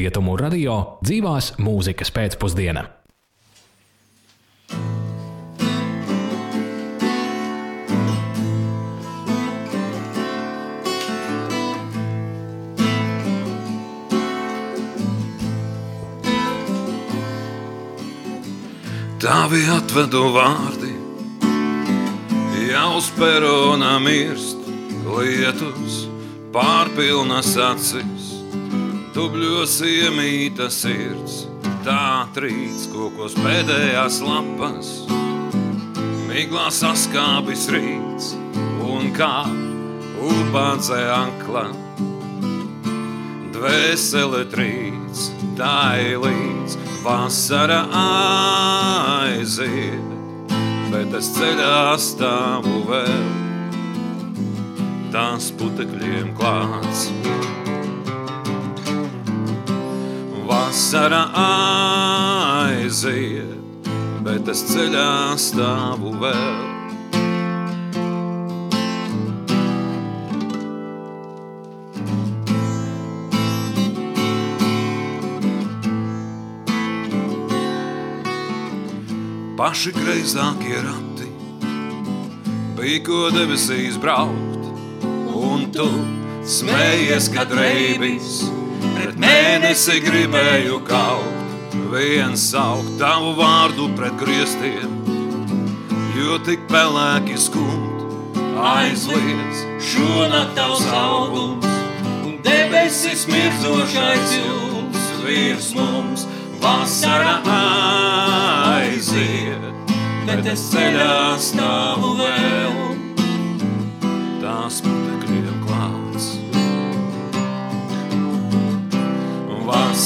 Rietumu radio dzīvās mūzikas pēcpusdiena. Tavi atvedu vārdi, jau uz perona mirst lietus, pārpilnas acis, dubļos iemīta sirds, tā trīc kokos pēdējās lapas, miglā saskābis rīts un kā upāce ankla. Dvēsele trīc, tā ir līdz vasara aiziet, bet es ceļā stāvu vēl, tās putekļiem klāts. Vasara aiziet, bet es ceļā stāvu vēl. paši greizākie rati. Bija ko debesīs braukt, un tu smējies, kad reibis, pret mēnesi gribēju kaut, viens saukt tavu vārdu pret griestiem, jo tik pelēki skumt, aizliedz šonakt tavs augums, un debesis mirdzošais jums virs mums, vasara aiziet, bet es ceļā stāvu vēl.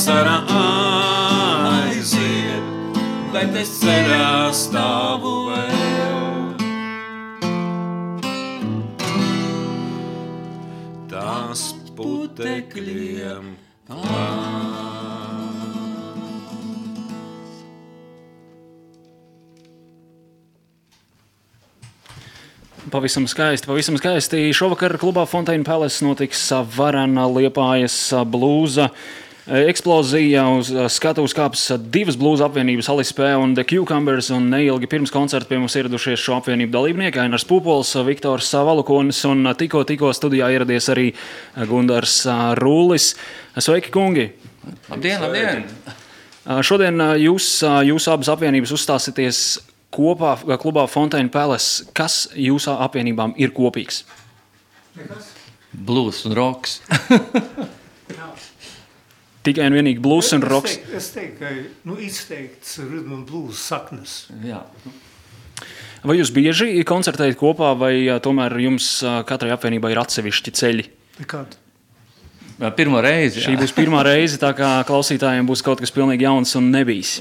Vasara aiziet, bet es ceļā stāvu vēl. Tās putekļiem klāts. Pavisam skaisti, pavisam skaisti. Šovakar klubā Fontaine Palace notiks varana liepājas blūza. Eksplozija uz skatuves kāps divas blūza apvienības, Alice P. un The Cucumbers. Un neilgi pirms koncerta pie mums ieradušies šo apvienību dalībnieki - Ainars Pupols, Viktors Valukonis un tikko, tikko studijā ieradies arī Gundars Rūlis. Sveiki, kungi! Labdien, labdien! Šodien jūs, jūs abas apvienības uzstāsieties kopā klubā Fontaine Palace. Kas jūsu apvienībām ir kopīgs? Blues un roks. Tikai un vienīgi blues un roks. Es teiktu, es teiktu ka nu, izteikts rhythm un blues saknes. Jā. Vai jūs bieži koncertējat kopā, vai tomēr jums katrai apvienībai ir atsevišķi ceļi? Nekād. Pirmā reize. Šī būs pirmā reize, tā kā klausītājiem būs kaut kas pilnīgi jauns un nebijis.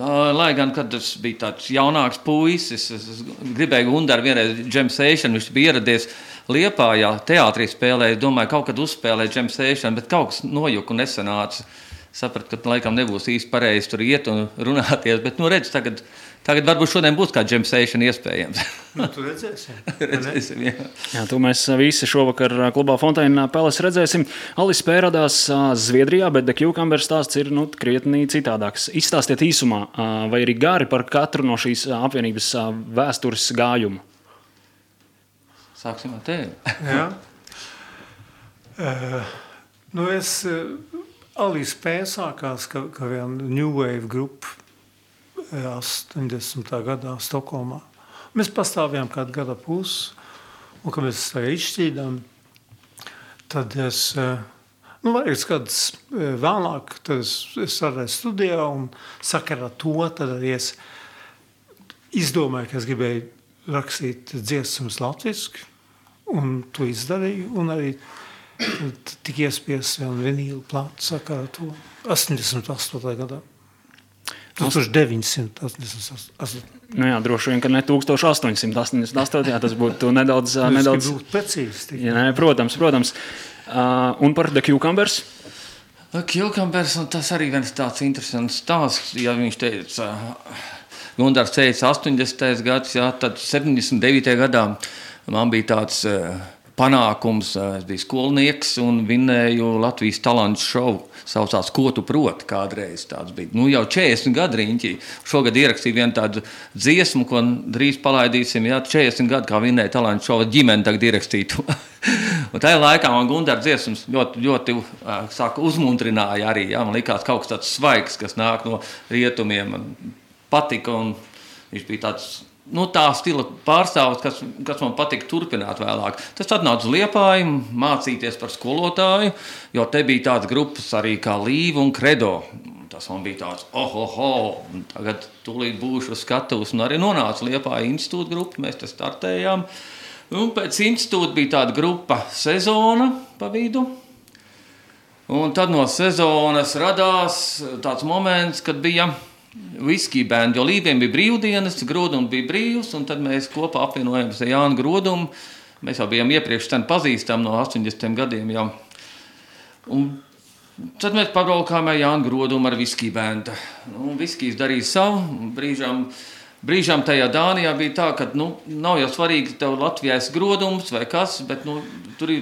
Lai gan, kad es biju tāds jaunāks puisis, es, es gribēju Gunāru vienreiz džemsēšanu, viņš bija ieradies Liepājā, teātrī spēlēja, domāju, kaut kad uzspēlēja džemsēšanu, bet kaut kas nojuka un nesanāca. Sapratu, ka laikam nebūs īsti pareizi tur iet un runāties, bet, nu, redz, tagad, tagad varbūt šodien būs kā džemsēšana iespējams. Nu, tu redzēsi. Redzēsim, jā. Jā, to mēs visi šovakar klubā Fontaine Palace redzēsim. Alis pēradās Zviedrijā, bet The Cucumber stāsts ir nu, krietni citādāks. Izstāstiet īsumā, vai arī gari par katru no šīs apvienības vēstures gājumu. Sāksim ar tevi. Jā. Uh, nu es, uh, Alīs P. sākās, ka, ka viena New Wave grupa 80. gadā Stokholmā. Mēs pastāvējām kādu gada pusi, un kad mēs tā izšķīdām, tad es, nu, vairākas gadus vēlāk, tad es, es strādāju studijā, un sakarā to, tad arī es izdomāju, ka es gribēju rakstīt dziesmas latviski, un to izdarīju, un arī tik iespiests vēl vinīlu plātu sakarā to 88. gadā. 1988. Nu jā, droši vien, ka ne 1888. Jā, tas būtu nedaudz. Nu, nedaudz... būt precīzi. Jā, nē, protams, protams. Uh, un par The Cucumbers? Cucumbers, tas arī viens tāds interesants stāsts, ja viņš teica, Gundars teica 80. gads, jā, tad 79. gadā man bija tāds uh, panākums. Es biju skolnieks un vinnēju Latvijas talantu šovu. Saucās, ko tu proti, kādreiz tāds bija. Nu, jau 40 gadu riņķī. Šogad ierakstīju vienu tādu dziesmu, ko drīz palaidīsim. Jā, 40 gadu kā vinnēja talantu šovu ģimeni tagad ierakstītu. un tajā laikā man Gundara dziesmas ļoti, ļoti saka, uzmundrināja arī. Jā, man likās kaut kas tāds svaigs, kas nāk no rietumiem. Man patika un viņš bija tāds nu, tā stila pārstāvis, kas, kas man patika turpināt vēlāk. Tas atnāca uz Liepāju, mācīties par skolotāju, jo te bija tādas grupas arī kā Līva un Kredo. Tas man bija tāds, oh, oh, oh, tagad tūlīt būšu skatuves, un arī nonāca Liepāja institūta grupa, mēs te startējām. Un pēc institūta bija tāda grupa sezona pa vidu. Un tad no sezonas radās tāds moments, kad bija ielikās viskiju bērnu, jo Lībijam bija brīvdienas, Grūdums bija brīvs, un tad mēs kopā apvienojāmies ar Jānu Grūdumu. Mēs jau bijām iepriekš pazīstami no 80 gadiem. Jau. Un tad mēs pabraukām ar Jānu Grūdumu ar viskiju bērnu. Nu, viskijas darīja savu, brīžām Brīžām tajā Dānijā bija tā, ka nu, nav jau svarīgi, tev Latvijā ir grodums vai kas, bet nu, tur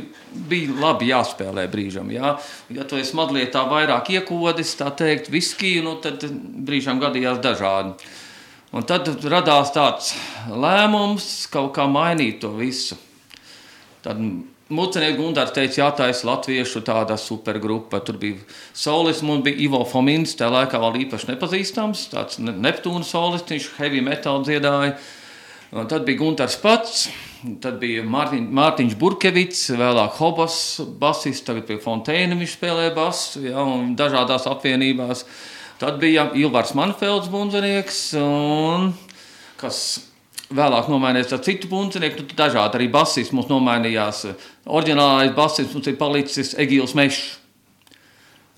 bija labi jāspēlē brīžam. Jā. Ja tu esi mazliet tā vairāk iekodis, tā teikt, viskiju, nu, tad brīžām gadījās dažādi. Un tad radās tāds lēmums kaut kā mainīt to visu. Tad Mucenieks Gunārs teica, jātaisa latviešu tāda supergrupa. Tur bija solis, mums bija Ivo Fomins, tā laikā vēl īpaši nepazīstams, tāds Neptūna solis, viņš heavy metal dziedāja. Un tad bija Gunārs pats, tad bija Mārtiņ, Mārtiņš Burkevits, vēlāk Hobas basists, tagad pie Fonteina viņš spēlēja basu, ja, un dažādās apvienībās. Tad bija Ilvars Manfelds bunzenieks, un kas Vēlāk nomainījās ar citu puncenieku, nu, dažādi arī basists mums nomainījās. Orģinālais basists mums ir palicis Egīls Mešs.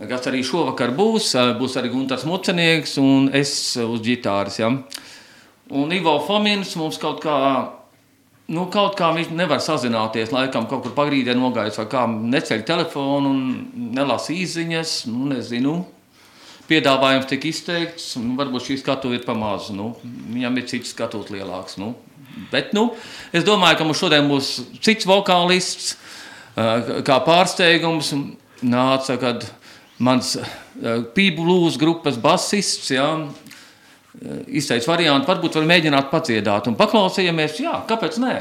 Kas arī šovakar būs, būs arī Gunārs Mucenieks un es uz ģitāras. Ja. Un Ivo Fomins mums kaut kā, nu, kaut kā viņš nevar sazināties, laikam kaut kur pagrīdē nogājis vai kā neceļ telefonu un nelasa īziņas, nu, nezinu piedāvājums tika izteikts, nu, varbūt šī skatu ir pamazs. Nu, viņam ir cits skatuves lielāks. Nu. Bet nu, es domāju, ka mums šodien būs cits vokālists, kā pārsteigums. Nāca, kad mans pīblūzas grupas basists ja, izteica variantu, varbūt var mēģināt padziedāt. Un paklausījāmies, jā, kāpēc nē?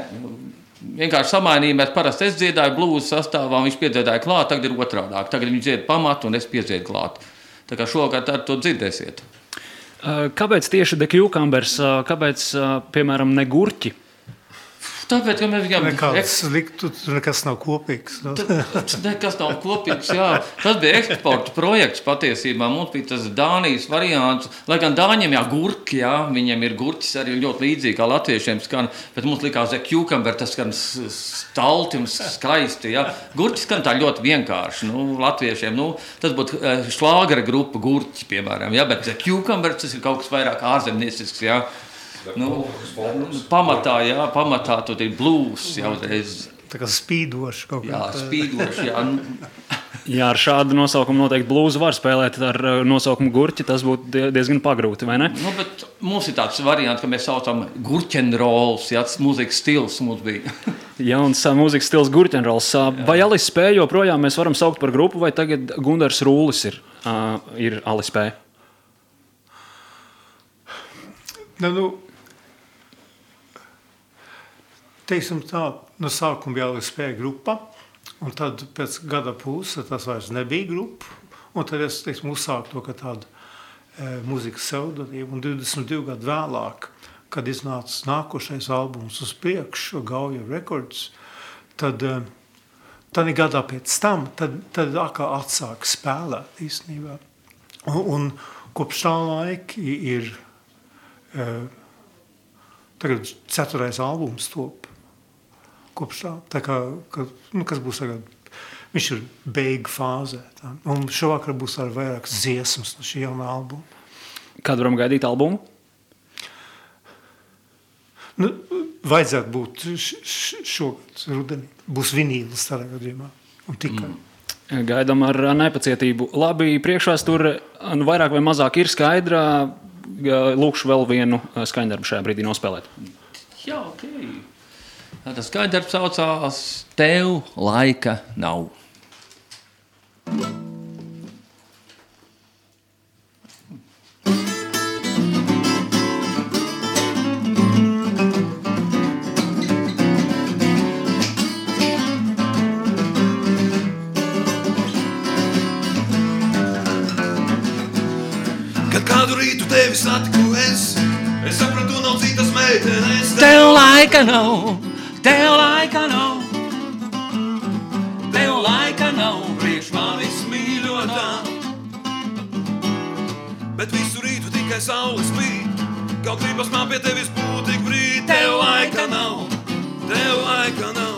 Vienkārši samainījāmies. Parasti es dziedāju blūzi sastāvā, viņš piedziedāja klāt, tagad ir otrādi. Tagad viņš dzied pamatu un es piedziedu klāt. Tā kā šogad to dzirdēsiet. Kāpēc tieši dekļūkambers, kāpēc, piemēram, ne gurķi? Tāpēc, ka mēs viņam nekāds sliktu, nekas nav kopīgs. No? nekas nav kopīgs, jā. Tas bija eksporta projekts patiesībā. Mums bija tas Dānijas variants, lai gan Dāņiem jā, gurki, jā, viņiem ir gurķis arī ļoti līdzīgi kā latviešiem skan, bet mums likās, ka cucumber tas skan stalti un skaisti, jā. Gurķis skan tā ļoti vienkārši, nu, latviešiem, nu, tas būtu šlāgara grupa gurķi, piemēram, jā, bet cucumber tas ir kaut kas vairāk ārzemniecisks, jā. Nu, pamatā, jā, pamatā tur ir blūzs jau reiz. Tā kā spīdoši kaut kā. Jā, spīdoši, jā. Jā, ar šādu nosaukumu noteikti blūzi var spēlēt ar nosaukumu gurķi. Tas būtu diezgan pagrūti, vai ne? Nu, mums ir tāds variants, ka mēs saucam gurķenrols, ja tas mūzikas stils mums bija. Jauns mūzikas stils gurķenrols. Vai Alis spēja joprojām mēs varam saukt par grupu, vai tagad Gundars Rūlis ir, uh, ir Alis spēja? Nu, nu, teiksim tā, no sākuma bija LSP grupa, un tad pēc gada puses tas vairs nebija grupa, un tad es, teiksim, uzsāku to kā tādu e, muzikas pseudonīmu, un 22 gadu vēlāk, kad iznāca nākošais albums uz priekšu, Gauja Records, tad, e, tad gadā pēc tam, tad, tad atkal atsāk spēlēt īstenībā. Un, un kopš tā laika ir, e, tagad ceturtais albums top, kopš tā. tā kā, ka, nu, kas būs tagad? Viņš ir beigu fāzē. Tā. Un šovakar būs arī vairākas dziesmas no šī jaunā albuma. Kad varam gaidīt albumu? Nu, vajadzētu būt šogad rudenī. Būs vinīlis tādā gadījumā. Un tikai. Mm. Gaidām ar nepacietību. Labi, priekšvēsture nu, vairāk vai mazāk ir skaidra. Lūkšu vēl vienu skaņdarbu šajā brīdī nospēlēt. Tas skaidrs saucās Tev laika nav. Tevi satiku es, es sapratu, nav citas meitenes. Tev laika nav, tev laika nav, tev laika nav, priekš manis mīļotā. Bet visu rītu tikai saule spīd. Kaut gribas man pie tevis būt tik brīdi. Tev laika nav, tev laika nav.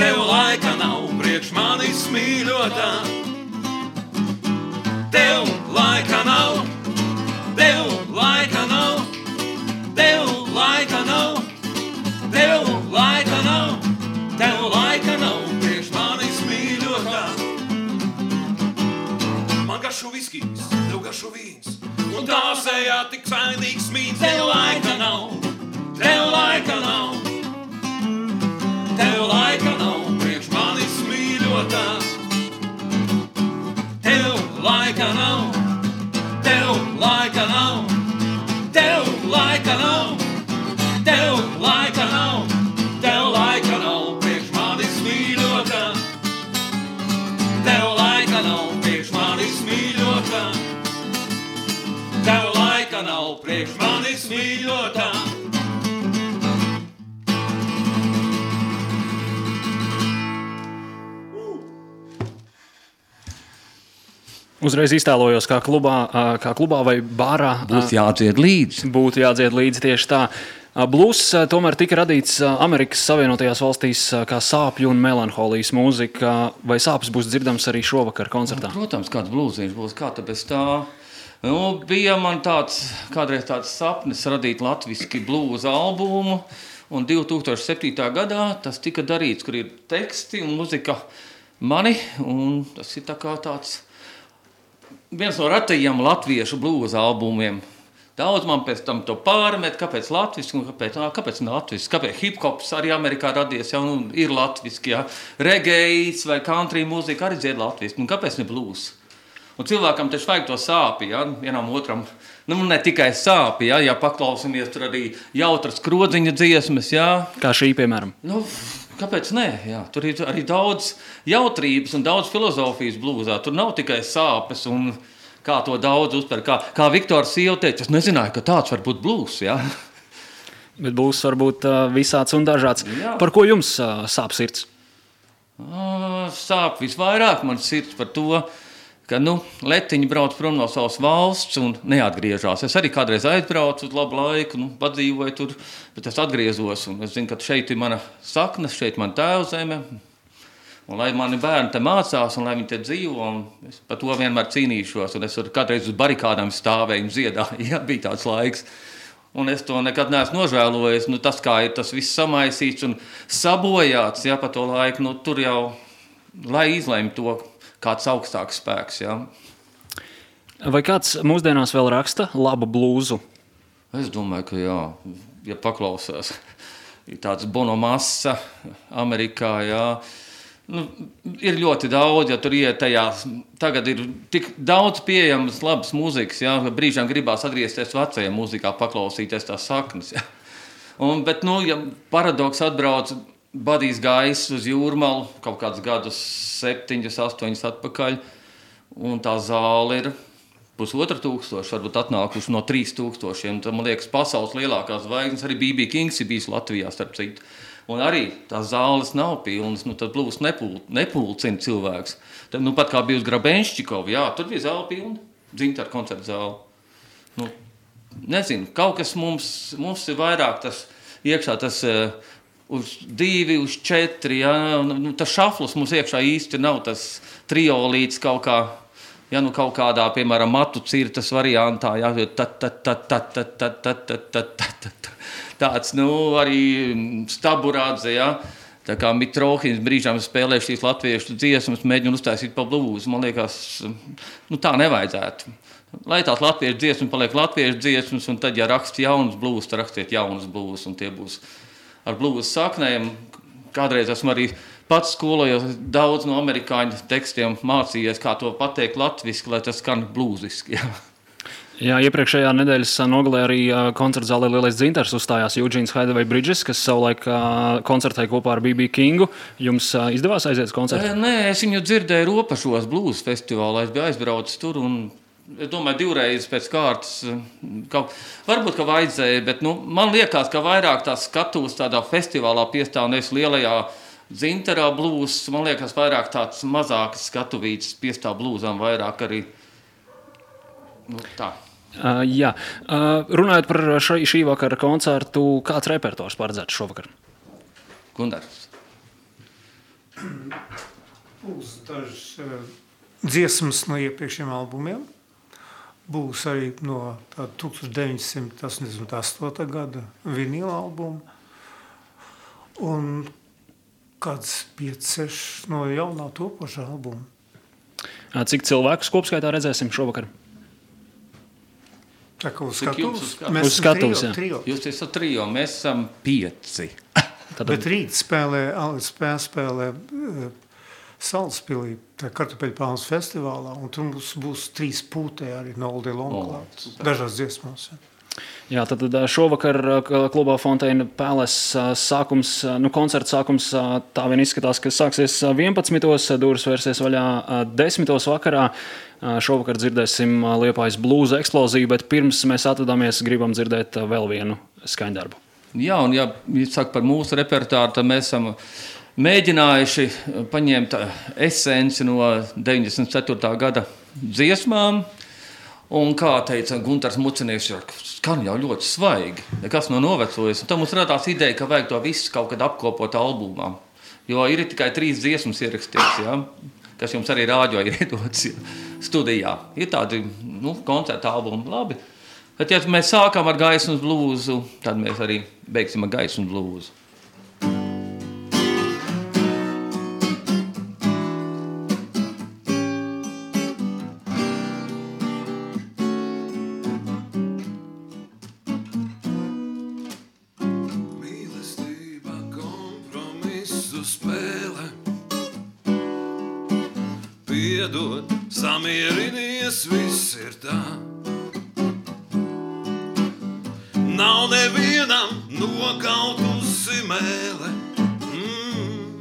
Tev laika nav, priekš manis mīļotā. Tev laika nav, Tev laika nav, tev laika nav, tev laika nav, priekš manis mīļotā. man garšo viskijs, tev garšo vīns. Un tā sejā tik sainīgs mīts. Tev laika nav, tev laika nav, tev laika nav, priekš manis mīļotā. Tev laika nav, tev laika nav, laika nav, priekš manis mīļotā. Uzreiz iztēlojos, kā klubā, kā klubā vai bārā Būs jādzied līdzi. būtu jādzied līdzi tieši tā. Blues tomēr tika radīts Amerikas Savienotajās valstīs kā sāpju un melanholijas mūzika. Vai sāpes būs dzirdams arī šovakar koncertā? Protams, kāds blūziņš būs, kā tā bez tā. Nu, bija man tāds, kādreiz tāds sapnis radīt latviešu blūza albumu, un 2007. gadā tas tika darīts, kur ir teksti un muzika mani, un tas ir tā kā tāds viens no retajiem latviešu blūza albumiem. Daudz man pēc tam to pārmet, kāpēc latviešu, un kāpēc, ā, kāpēc latviešu, kāpēc hip-hops arī Amerikā radies, jau nu, ir latviešu, ja regējs vai country mūzika arī dzied latviešu, un kāpēc ne blūza? Un cilvēkam taču vajag to sāpju, ja vienam otram. Nu, ne tikai sāpju, ja, ja paklausāmies tur arī jautras krodziņa dziesmas, ja, Kā šī, piemēram. Nu, kāpēc nē? Jā, tur ir arī daudz jautrības un daudz filozofijas blūzā. Tur nav tikai sāpes un kā to daudz uztver. Kā, kā Viktors Sieva teica, es nezināju, ka tāds var būt blūzs. Ja? Bet būs varbūt visāds un dažāds. Jā. Par ko jums sāp sirds? Sāp visvairāk man sirds par to, ka nu, letiņi brauc prom no savas valsts un neatgriežas. Es arī kādreiz aizbraucu uz labu laiku, nu, padzīvoju tur, bet es atgriezos. Es zinu, ka šeit ir mana sakne, šeit ir mana tēvzeme. Un, lai mani bērni te mācās, un lai viņi te dzīvo, es par to vienmēr cīnīšos. Un es tur kādreiz uz barikādām stāvēju un dziedāju. Jā, bija tāds laiks. Un es to nekad neesmu nožēlojis. Nu, tas, kā ir tas viss samaisīts un sabojāts jā, pa to laiku, nu, tur jau lai izlemj to kāds augstāks spēks. Jā. Vai kāds mūsdienās vēl raksta labu blūzu? Es domāju, ka jā, ja paklausās, ir tāds bonomasa Amerikā. Jā. Nu, ir ļoti daudz, ja tur iet tajā. Tagad ir tik daudz pieejamas, labas mūzikas, ja brīžām gribās atgriezties vecajā mūzikā, paklausīties tās saknes. Ja. Un, bet, nu, ja paradoks atbrauc, badīs gaisu uz jūrmālu kaut kādus gadus, septiņus, astoņus atpakaļ, un tā zāle ir pusotra tūkstoša, varbūt atnākuši no trīs tūkstošiem. Tad, man liekas, pasaules lielākās zvaigznes arī BB Kings ir bijis Latvijā, starp citu. Un arī tās zāles nav pilnas, nu tad plūs nepul, nepulcina cilvēks. Tad, nu, pat kā bija uz Grabenšķikova, jā, tur bija zāle pilna, dzintara koncerta zāle. Nu, nezinu, kaut kas mums, mums ir vairāk tas iekšā, tas uh, uz divi, uz četri, jā, nu, nu, tas šaflis mums iekšā īsti nav tas triolīts kaut kā. Ja nu kaut kādā, piemēram, matu cirtas variantā, ja tāds, nu, arī staburādze, ja, tā kā Mitrohins brīžām spēlē šīs latviešu dziesmas, mēģina uztaisīt pa blūzu, man liekas, nu, tā nevajadzētu. Lai tās latviešu dziesmas paliek latviešu dziesmas, un tad, ja raksta jaunas blūzas, tad rakstiet jaunas blūzas, un tie būs ar blūzi saknēm. Kādreiz esmu arī pats skolojis daudz no amerikāņu tekstiem, mācījies, kā to pateikt latviešu, lai tas skan blūziski. Jā. Jā, iepriekšējā nedēļas nogalē arī koncerta zālē Lielais Dzintars uzstājās Eugēns Haidevai Bridges, kas savulaik koncertēja kopā ar BB Kingu. Jums izdevās aiziet uz koncertu? Nē, es viņu dzirdēju Ropašos blūzi festivālā. Es biju aizbraucis tur un es domāju, divreiz pēc kārtas. Kaut, varbūt, ka vajadzēja, bet nu, man liekas, ka vairāk tās skatus tādā festivālā piestāv nevis lielajā dzinterā blūzs. Man liekas, vairāk tāds mazāks skatuvīts piestāv blūzām vairāk arī. Nu, tā. Uh, jā, uh, runājot par šī, šī vakara koncertu, kāds repertuārs paredzēts šovakar? Gundars. Būs dažas uh, dziesmas no iepriekšējiem albumiem. Būs arī no 1988. gada vinila albuma. Un kāds 5-6 no jaunā topošā albuma. Cik cilvēku kopskaitā redzēsim šovakar? Tā kā uz skatuves. Mēs Uz skatuves, trio, trio. Jūs esat trijo, mēs esam pieci. Tad, Bet rīt spēlē, spēlē, spēlē uh, Salaspilī, tā kartupeļu palmas festivālā, un tur mums būs trīs pūtē arī no Oldi Longklāt, dažās dziesmās. Ja. jā, tad tad, šovakar uh, klubā Fonteina Palace uh, sākums, uh, nu, koncerta sākums uh, tā vien izskatās, ka sāksies uh, 11. Dūris vērsies vaļā uh, 10. vakarā. Uh, Šovakar dzirdēsim uh, Liepājas blūza eksploziju, bet pirms mēs atvadāmies, gribam dzirdēt uh, vēl vienu skaņdarbu. Jā, un ja sakat par mūsu repertuāru, tad mēs esam mēģinājuši paņemt esenci no 94. gada dziesmām. Un kā teica Gunārs Mucinieks, skan jau ļoti svaigi. Nekas nav novecojis. Un Tad mums radās ideja, ka vajag to visu kaut kad apkopot albumā. Jo ir tikai trīs dziesmas ierakstītas, ja? kas jums arī rādio ir iedotas ja? studijā. Ir tādi nu, koncerta albumi, labi. Bet, ja mēs sākam ar gaismas blūzu, tad mēs arī beigsim ar gaismas blūzu. Kompromisu spēle. Piedod, samierinies, viss ir tā. Nav nevienam nokautusi mēlē. Mm.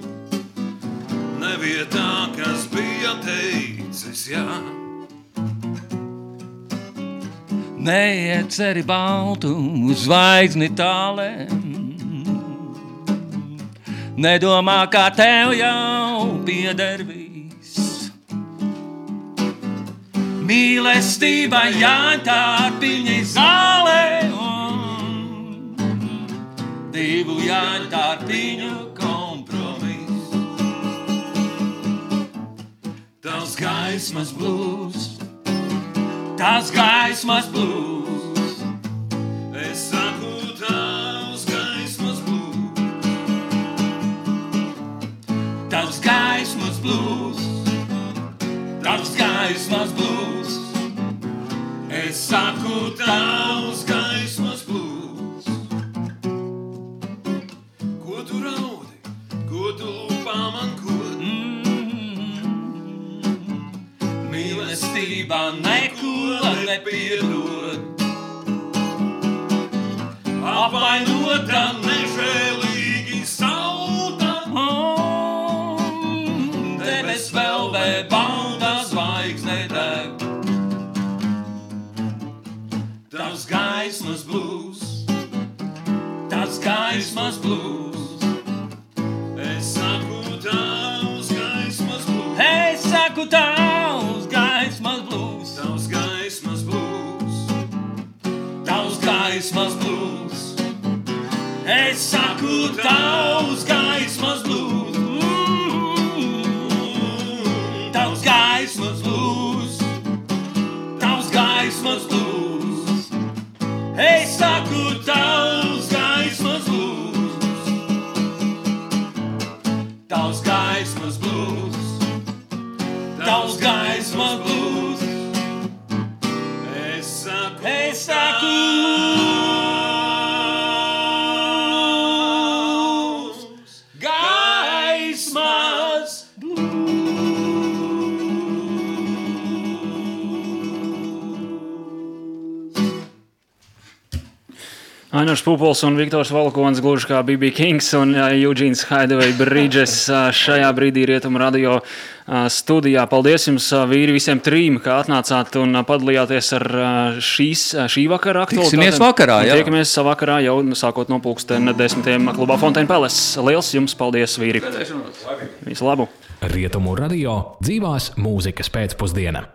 Nevietā, kas bija teicis jā. Neiet ceri baltu zvaigzni tālēm. Nedomā, kā tev jau pieder viss. Mīlestība jātārpiņa zālē. un Divu jātārpiņu kompromiss. Tavs gaismas blūzs tas gaismas blūzs. Es gaismas blūzs. Es saku, tavs gaismas būs. Ko tu raudi, ko tu lūpā man ko? Mīlestība neko nepiedod. Es saku, tavs gaismas blūzs, tavs gaismas blūzs, tavs gaismas blūzs. Es saku, tavs gaismas blūzs, tavs gaismas blūzs, tavs gaismas blūzs. Ainors Pupols un Viktors Valkons, gluži kā BB Kings un Eugēns Haidevei Bridges šajā brīdī Rietumu radio studijā. Paldies jums, vīri, visiem trim, ka atnācāt un padalījāties ar šīs, šī vakara aktualitātēm. Tiksimies vakarā, jā. Tiekamies vakarā jau sākot no pulksten desmitiem klubā Fontaine Palace. Liels jums paldies, vīri! Visu labu! Rietumu radio dzīvās mūzikas pēcpusdiena.